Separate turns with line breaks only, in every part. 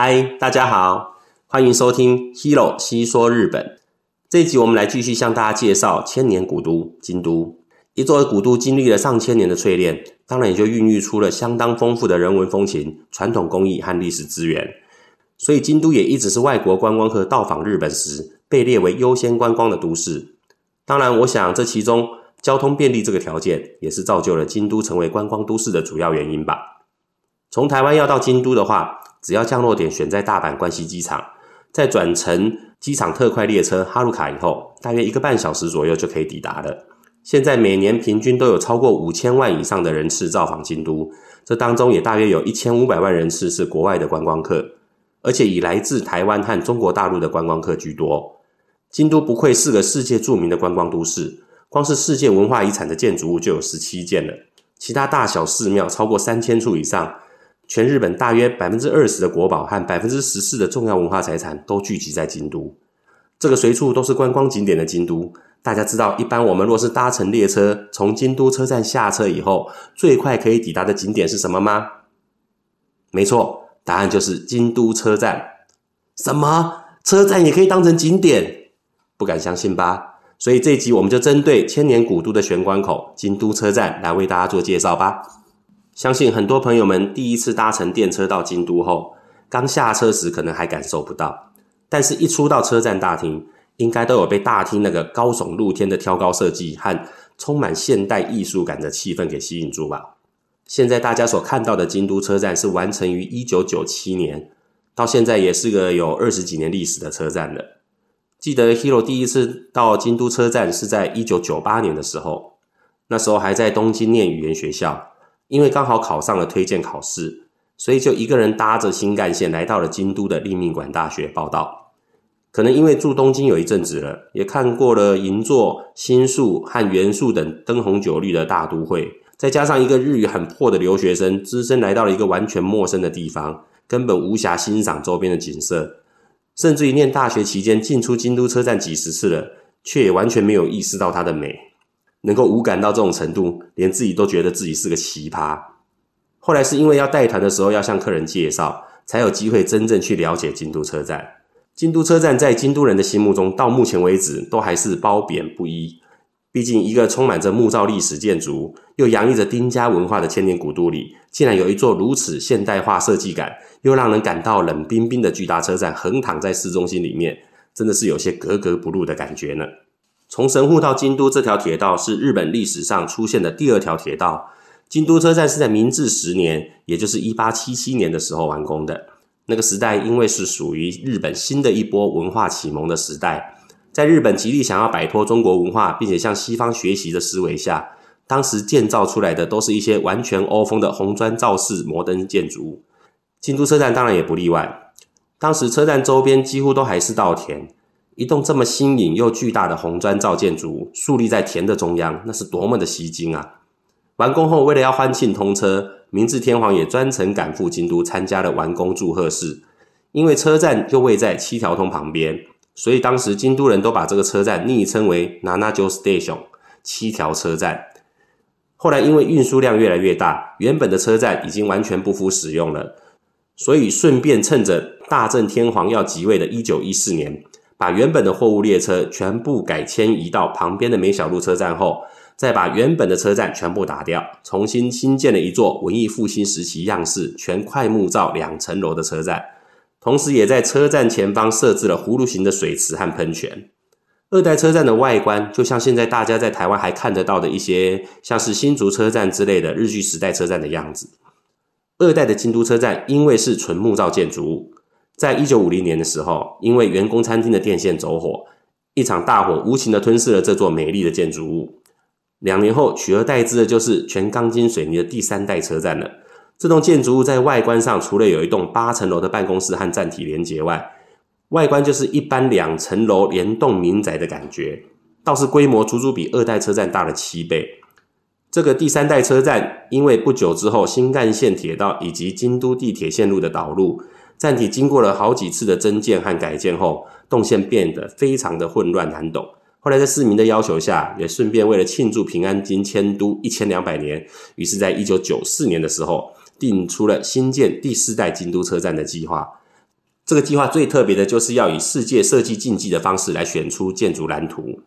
嗨，大家好，欢迎收听 Hero 西说日本。这一集我们来继续向大家介绍千年古都京都。一座古都经历了上千年的淬炼，当然也就孕育出了相当丰富的人文风情、传统工艺和历史资源。所以京都也一直是外国观光客到访日本时被列为优先观光的都市。当然，我想这其中交通便利这个条件也是造就了京都成为观光都市的主要原因吧。从台湾要到京都的话，只要降落点选在大阪关西机场，再转乘机场特快列车哈鲁卡以后，大约一个半小时左右就可以抵达了。现在每年平均都有超过五千万以上的人次造访京都，这当中也大约有一千五百万人次是国外的观光客，而且以来自台湾和中国大陆的观光客居多。京都不愧是个世界著名的观光都市，光是世界文化遗产的建筑物就有十七件了，其他大小寺庙超过三千处以上。全日本大约百分之二十的国宝和百分之十四的重要文化财产都聚集在京都。这个随处都是观光景点的京都，大家知道，一般我们若是搭乘列车从京都车站下车以后，最快可以抵达的景点是什么吗？没错，答案就是京都车站。什么？车站也可以当成景点？不敢相信吧？所以这一集我们就针对千年古都的玄关口京都车站来为大家做介绍吧。相信很多朋友们第一次搭乘电车到京都后，刚下车时可能还感受不到。但是，一出到车站大厅，应该都有被大厅那个高耸露天的挑高设计和充满现代艺术感的气氛给吸引住吧。现在大家所看到的京都车站是完成于一九九七年，到现在也是个有二十几年历史的车站了。记得 Hiro 第一次到京都车站是在一九九八年的时候，那时候还在东京念语言学校，因为刚好考上了推荐考试。所以就一个人搭着新干线来到了京都的立命馆大学报到。可能因为住东京有一阵子了，也看过了银座、新宿和原宿等灯红酒绿的大都会，再加上一个日语很破的留学生，只身来到了一个完全陌生的地方，根本无暇欣赏周边的景色，甚至于念大学期间进出京都车站几十次了，却也完全没有意识到它的美，能够无感到这种程度，连自己都觉得自己是个奇葩。后来是因为要带团的时候要向客人介绍，才有机会真正去了解京都车站。京都车站在京都人的心目中，到目前为止都还是褒贬不一。毕竟一个充满着木造历史建筑，又洋溢着丁家文化的千年古都里，竟然有一座如此现代化设计感，又让人感到冷冰冰的巨大车站横躺在市中心里面，真的是有些格格不入的感觉呢。从神户到京都这条铁道是日本历史上出现的第二条铁道。京都车站是在明治十年，也就是一八七七年的时候完工的。那个时代，因为是属于日本新的一波文化启蒙的时代，在日本极力想要摆脱中国文化，并且向西方学习的思维下，当时建造出来的都是一些完全欧风的红砖造式摩登建筑物。京都车站当然也不例外。当时车站周边几乎都还是稻田，一栋这么新颖又巨大的红砖造建筑竖立在田的中央，那是多么的吸睛啊！完工后，为了要欢庆通车，明治天皇也专程赶赴京都参加了完工祝贺式。因为车站就位在七条通旁边，所以当时京都人都把这个车站昵称为 Nanajo Station 七条车站。后来因为运输量越来越大，原本的车站已经完全不敷使用了，所以顺便趁着大正天皇要即位的一九一四年，把原本的货物列车全部改迁移到旁边的梅小路车站后。再把原本的车站全部打掉，重新新建了一座文艺复兴时期样式全块木造两层楼的车站，同时也在车站前方设置了葫芦形的水池和喷泉。二代车站的外观就像现在大家在台湾还看得到的一些，像是新竹车站之类的日据时代车站的样子。二代的京都车站因为是纯木造建筑物，在一九五零年的时候，因为员工餐厅的电线走火，一场大火无情的吞噬了这座美丽的建筑物。两年后，取而代之的就是全钢筋水泥的第三代车站了。这栋建筑物在外观上，除了有一栋八层楼的办公室和站体连接外，外观就是一般两层楼连栋民宅的感觉，倒是规模足足比二代车站大了七倍。这个第三代车站，因为不久之后新干线铁道以及京都地铁线路的导入，站体经过了好几次的增建和改建后，动线变得非常的混乱难懂。后来在市民的要求下，也顺便为了庆祝平安京迁都一千两百年，于是在一九九四年的时候，定出了新建第四代京都车站的计划。这个计划最特别的就是要以世界设计竞技的方式来选出建筑蓝图。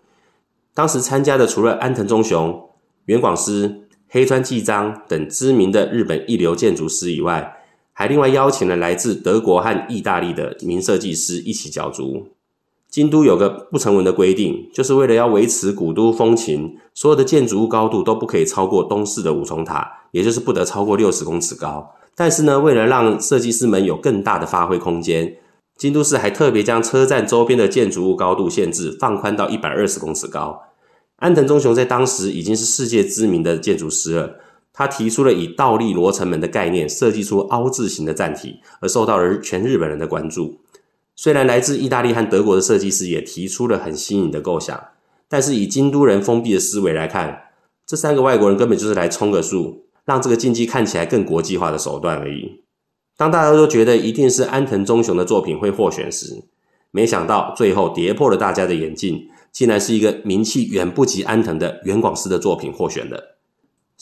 当时参加的除了安藤忠雄、原广司、黑川纪章等知名的日本一流建筑师以外，还另外邀请了来自德国和意大利的名设计师一起角逐。京都有个不成文的规定，就是为了要维持古都风情，所有的建筑物高度都不可以超过东势的五重塔，也就是不得超过六十公尺高。但是呢，为了让设计师们有更大的发挥空间，京都市还特别将车站周边的建筑物高度限制放宽到一百二十公尺高。安藤忠雄在当时已经是世界知名的建筑师了，他提出了以倒立罗城门的概念设计出凹字形的站体，而受到了全日本人的关注。虽然来自意大利和德国的设计师也提出了很新颖的构想，但是以京都人封闭的思维来看，这三个外国人根本就是来充个数，让这个竞技看起来更国际化的手段而已。当大家都觉得一定是安藤忠雄的作品会获选时，没想到最后跌破了大家的眼镜，竟然是一个名气远不及安藤的原广司的作品获选了。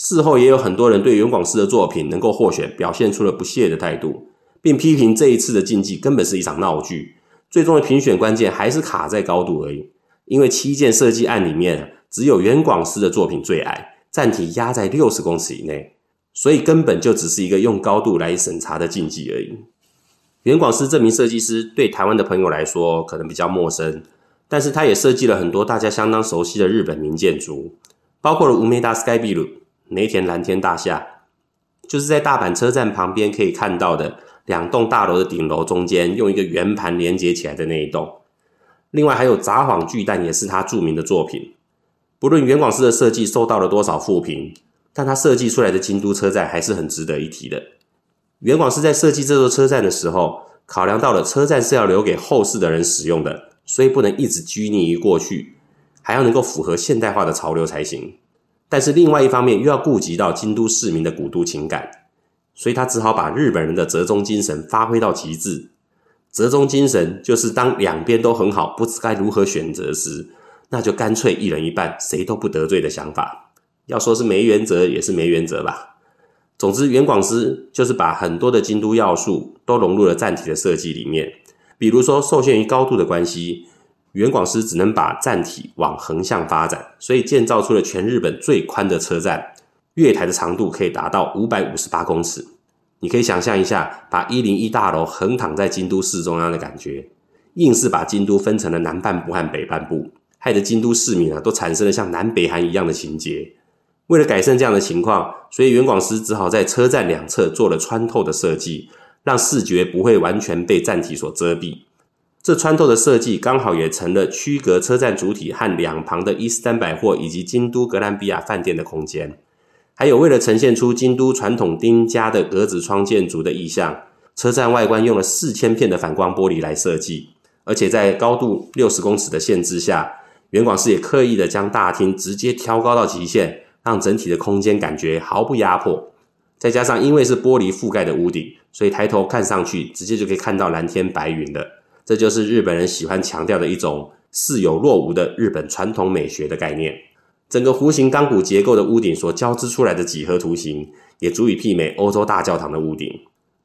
事后也有很多人对原广司的作品能够获选，表现出了不屑的态度。并批评这一次的竞技根本是一场闹剧，最终的评选关键还是卡在高度而已。因为七件设计案里面，只有原广司的作品最矮，站体压在六十公尺以内，所以根本就只是一个用高度来审查的竞技而已。原广司这名设计师对台湾的朋友来说可能比较陌生，但是他也设计了很多大家相当熟悉的日本名建筑，包括了梅田 Sky Bill、梅田蓝天大厦，就是在大阪车站旁边可以看到的。两栋大楼的顶楼中间用一个圆盘连接起来的那一栋，另外还有札幌巨蛋也是他著名的作品。不论原广司的设计受到了多少负评，但他设计出来的京都车站还是很值得一提的。原广司在设计这座车站的时候，考量到了车站是要留给后世的人使用的，所以不能一直拘泥于过去，还要能够符合现代化的潮流才行。但是另外一方面又要顾及到京都市民的古都情感。所以他只好把日本人的折中精神发挥到极致。折中精神就是当两边都很好，不知该如何选择时，那就干脆一人一半，谁都不得罪的想法。要说是没原则，也是没原则吧。总之，原广司就是把很多的京都要素都融入了站体的设计里面。比如说，受限于高度的关系，原广司只能把站体往横向发展，所以建造出了全日本最宽的车站。月台的长度可以达到五百五十八公尺，你可以想象一下，把一零一大楼横躺在京都市中央的感觉，硬是把京都分成了南半部和北半部，害得京都市民啊都产生了像南北韩一样的情节。为了改善这样的情况，所以原广司只好在车站两侧做了穿透的设计，让视觉不会完全被站体所遮蔽。这穿透的设计刚好也成了区隔车站主体和两旁的伊势丹百货以及京都格兰比亚饭店的空间。还有，为了呈现出京都传统丁家的格子窗建筑的意象，车站外观用了四千片的反光玻璃来设计，而且在高度六十公尺的限制下，原广司也刻意的将大厅直接挑高到极限，让整体的空间感觉毫不压迫。再加上因为是玻璃覆盖的屋顶，所以抬头看上去直接就可以看到蓝天白云了。这就是日本人喜欢强调的一种似有若无的日本传统美学的概念。整个弧形钢骨结构的屋顶所交织出来的几何图形，也足以媲美欧洲大教堂的屋顶。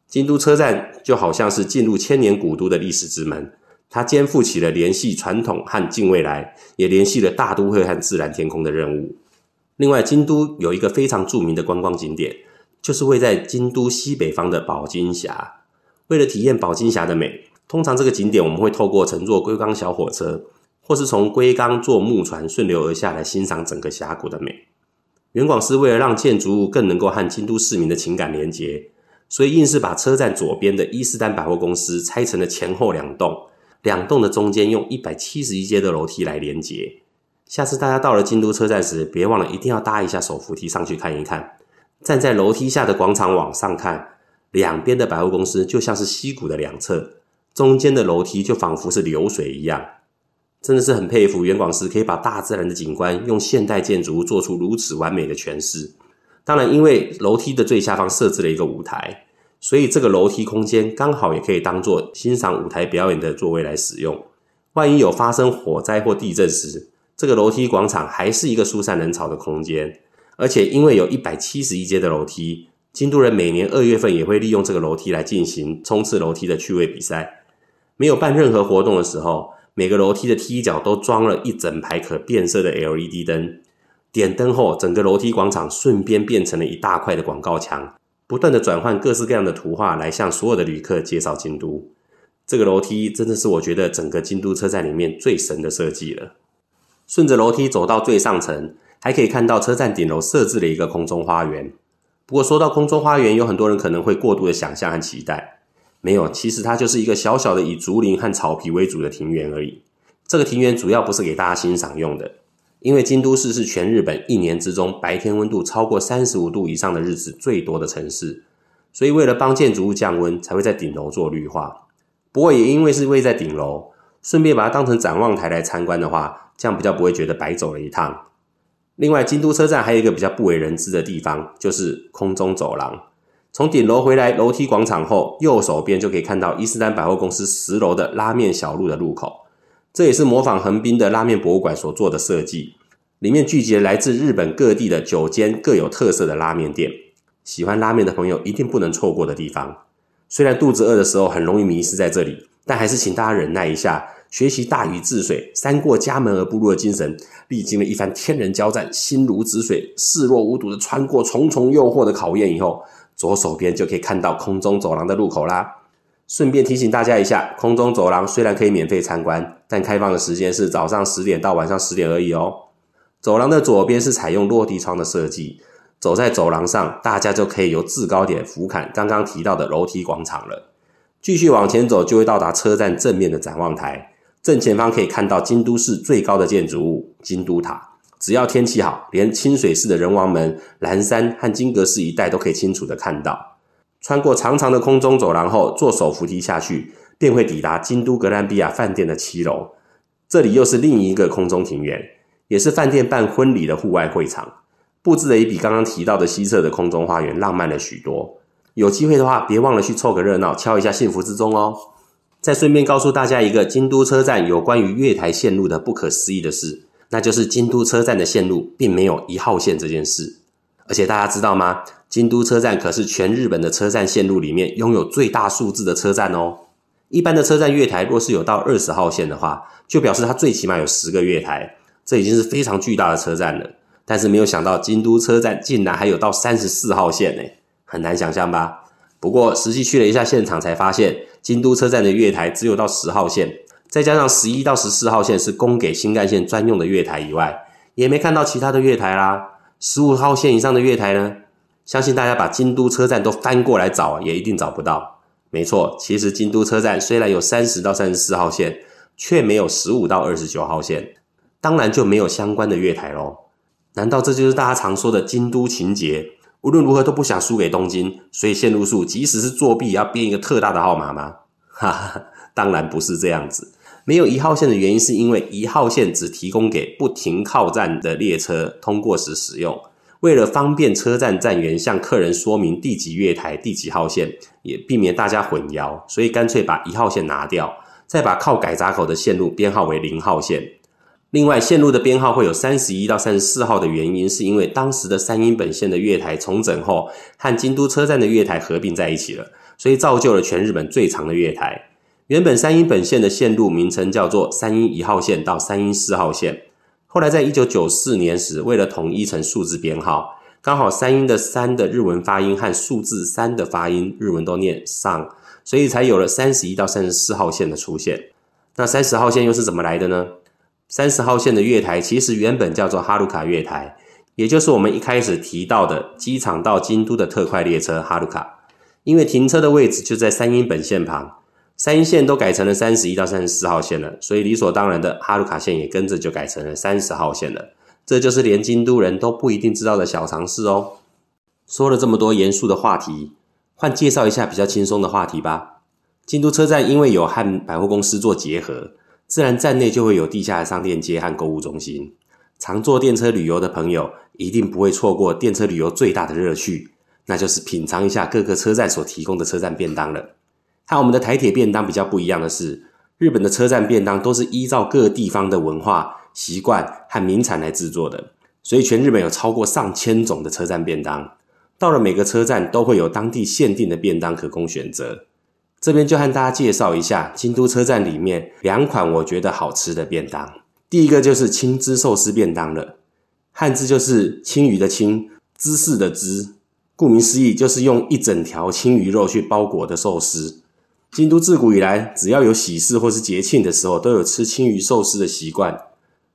京都车站就好像是进入千年古都的历史之门，它肩负起了联系传统和近未来，也联系了大都会和自然天空的任务。另外，京都有一个非常著名的观光景点，就是位在京都西北方的宝金峡。为了体验宝金峡的美，通常这个景点我们会透过乘坐龟冈小火车。或是从龟冈坐木船顺流而下来欣赏整个峡谷的美。原广司为了让建筑物更能够和京都市民的情感连接，所以硬是把车站左边的伊势丹百货公司拆成了前后两栋，两栋的中间用一百七十一阶的楼梯来连接。下次大家到了京都车站时，别忘了一定要搭一下手扶梯上去看一看。站在楼梯下的广场往上看，两边的百货公司就像是溪谷的两侧，中间的楼梯就仿佛是流水一样。真的是很佩服原广司可以把大自然的景观用现代建筑做出如此完美的诠释。当然，因为楼梯的最下方设置了一个舞台，所以这个楼梯空间刚好也可以当做欣赏舞台表演的座位来使用。万一有发生火灾或地震时，这个楼梯广场还是一个疏散人潮的空间。而且，因为有一百七十一阶的楼梯，京都人每年二月份也会利用这个楼梯来进行冲刺楼梯的趣味比赛。没有办任何活动的时候，每个楼梯的梯角都装了一整排可变色的 LED 灯。点灯后，整个楼梯广场顺便变成了一大块的广告墙，不断的转换各式各样的图画来向所有的旅客介绍京都。这个楼梯真的是我觉得整个京都车站里面最神的设计了。顺着楼梯走到最上层，还可以看到车站顶楼设置了一个空中花园。不过说到空中花园，有很多人可能会过度的想象和期待。没有，其实它就是一个小小的以竹林和草皮为主的庭园而已。这个庭园主要不是给大家欣赏用的。因为京都市是全日本一年之中白天温度超过三十五度以上的日子最多的城市，所以为了帮建筑物降温，才会在顶楼做绿化。不过也因为是位在顶楼，顺便把它当成展望台来参观的话，这样比较不会觉得白走了一趟。另外，京都车站还有一个比较不为人知的地方，就是空中走廊。从顶楼回来楼梯广场后，右手边就可以看到伊势丹百货公司十楼的拉面小路的入口。这也是模仿横滨的拉面博物馆所做的设计，里面聚集了来自日本各地的九间各有特色的拉面店，喜欢拉面的朋友一定不能错过的地方。虽然肚子饿的时候很容易迷失在这里，但还是请大家忍耐一下，学习大禹治水、三过家门而不入的精神，历经了一番天人交战、心如止水、视若无睹的穿过重重诱惑的考验以后，左手边就可以看到空中走廊的入口啦。顺便提醒大家一下，空中走廊虽然可以免费参观，但开放的时间是早上十点到晚上十点而已哦。走廊的左边是采用落地窗的设计，走在走廊上，大家就可以由制高点俯瞰刚刚提到的楼梯广场了。继续往前走，就会到达车站正面的展望台，正前方可以看到京都市最高的建筑物——京都塔。只要天气好，连清水寺的人王门、岚山和金阁寺一带都可以清楚的看到。穿过长长的空中走廊后，坐手扶梯下去，便会抵达京都格兰比亚饭店的七楼。这里又是另一个空中庭园，也是饭店办婚礼的户外会场，布置的也比刚刚提到的西侧的空中花园浪漫了许多。有机会的话，别忘了去凑个热闹，敲一下幸福之钟哦。再顺便告诉大家一个京都车站有关于月台线路的不可思议的事，那就是京都车站的线路并没有一号线这件事。而且大家知道吗？京都车站可是全日本的车站线路里面拥有最大数字的车站哦。一般的车站月台若是有到二十号线的话，就表示它最起码有十个月台，这已经是非常巨大的车站了。但是没有想到京都车站竟然还有到三十四号线呢，很难想象吧？不过实际去了一下现场才发现，京都车站的月台只有到十号线，再加上十一到十四号线是供给新干线专用的月台以外，也没看到其他的月台啦。十五号线以上的月台呢？相信大家把京都车站都翻过来找，也一定找不到。没错，其实京都车站虽然有三十到三十四号线，却没有十五到二十九号线，当然就没有相关的月台喽。难道这就是大家常说的京都情节？无论如何都不想输给东京，所以线路数即使是作弊也要编一个特大的号码吗？哈哈，当然不是这样子。没有一号线的原因，是因为一号线只提供给不停靠站的列车通过时使用。为了方便车站站员向客人说明第几月台、第几号线，也避免大家混淆，所以干脆把一号线拿掉，再把靠改闸口的线路编号为零号线。另外，线路的编号会有三十一到三十四号的原因，是因为当时的山阴本线的月台重整后，和京都车站的月台合并在一起了，所以造就了全日本最长的月台。原本山阴本线的线路名称叫做山阴一号线到山阴四号线，后来在一九九四年时，为了统一成数字编号，刚好山阴的三的日文发音和数字三的发音日文都念上，所以才有了三十一到三十四号线的出现。那三十号线又是怎么来的呢？三十号线的月台其实原本叫做哈鲁卡月台，也就是我们一开始提到的机场到京都的特快列车哈鲁卡，因为停车的位置就在山阴本线旁。三线都改成了三十一到三十四号线了，所以理所当然的哈鲁卡线也跟着就改成了三十号线了。这就是连京都人都不一定知道的小常识哦。说了这么多严肃的话题，换介绍一下比较轻松的话题吧。京都车站因为有和百货公司做结合，自然站内就会有地下商店街和购物中心。常坐电车旅游的朋友一定不会错过电车旅游最大的乐趣，那就是品尝一下各个车站所提供的车站便当了。和我们的台铁便当比较不一样的是，日本的车站便当都是依照各地方的文化习惯和名产来制作的，所以全日本有超过上千种的车站便当。到了每个车站都会有当地限定的便当可供选择。这边就和大家介绍一下京都车站里面两款我觉得好吃的便当。第一个就是青汁寿司便当了，汉字就是青鱼的青，芝士的芝，顾名思义就是用一整条青鱼肉去包裹的寿司。京都自古以来，只要有喜事或是节庆的时候，都有吃青鱼寿司的习惯。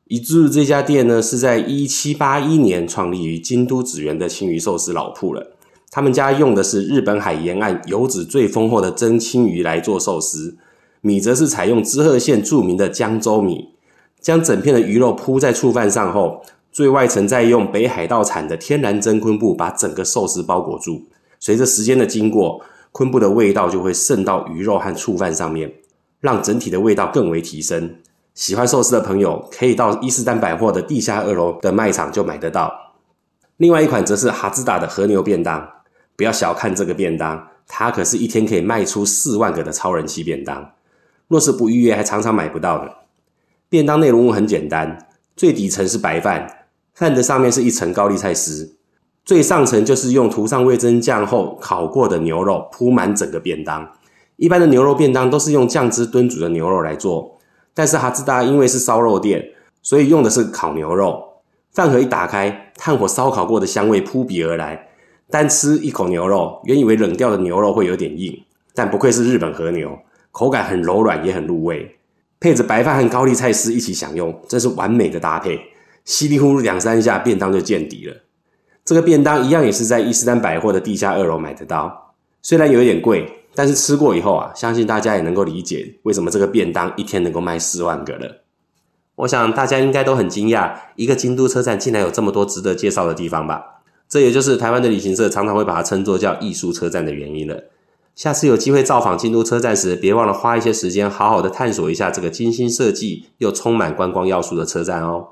以至这家店呢，是在一七八一年创立于京都紫园的青鱼寿司老铺了。他们家用的是日本海沿岸油脂最丰厚的真青鱼来做寿司，米则是采用滋贺县著名的江州米，将整片的鱼肉铺在醋饭上后，最外层再用北海道产的天然真昆布把整个寿司包裹住。随着时间的经过，昆布的味道就会渗到鱼肉和醋饭上面，让整体的味道更为提升。喜欢寿司的朋友可以到伊势丹百货的地下二楼的卖场就买得到。另外一款则是哈兹达的和牛便当。不要小看这个便当，它可是一天可以卖出四万个的超人气便当。若是不预约，还常常买不到的。便当内容物很简单，最底层是白饭，饭的上面是一层高丽菜丝，最上层就是用涂上味噌酱后烤过的牛肉铺满整个便当。一般的牛肉便当都是用酱汁炖煮的牛肉来做，但是哈兹达因为是烧肉店，所以用的是烤牛肉。饭盒一打开，炭火烧烤过的香味扑鼻而来。单吃一口牛肉，原以为冷掉的牛肉会有点硬，但不愧是日本和牛，口感很柔软，也很入味。配着白饭和高丽菜丝一起享用，真是完美的搭配。稀里呼噜两三下，便当就见底了。这个便当一样也是在伊势丹百货的地下二楼买得到，虽然有一点贵，但是吃过以后啊，相信大家也能够理解为什么这个便当一天能够卖四万个了。我想大家应该都很惊讶，一个京都车站竟然有这么多值得介绍的地方吧。这也就是台湾的旅行社常常会把它称作叫艺术车站的原因了。下次有机会造访京都车站时，别忘了花一些时间，好好的探索一下这个精心设计又充满观光要素的车站哦。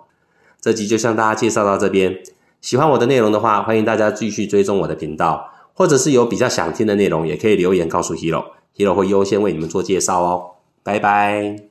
这集就向大家介绍到这边。喜欢我的内容的话，欢迎大家继续追踪我的频道，或者是有比较想听的内容，也可以留言告诉 Hero，Hero 会优先为你们做介绍哦。拜拜。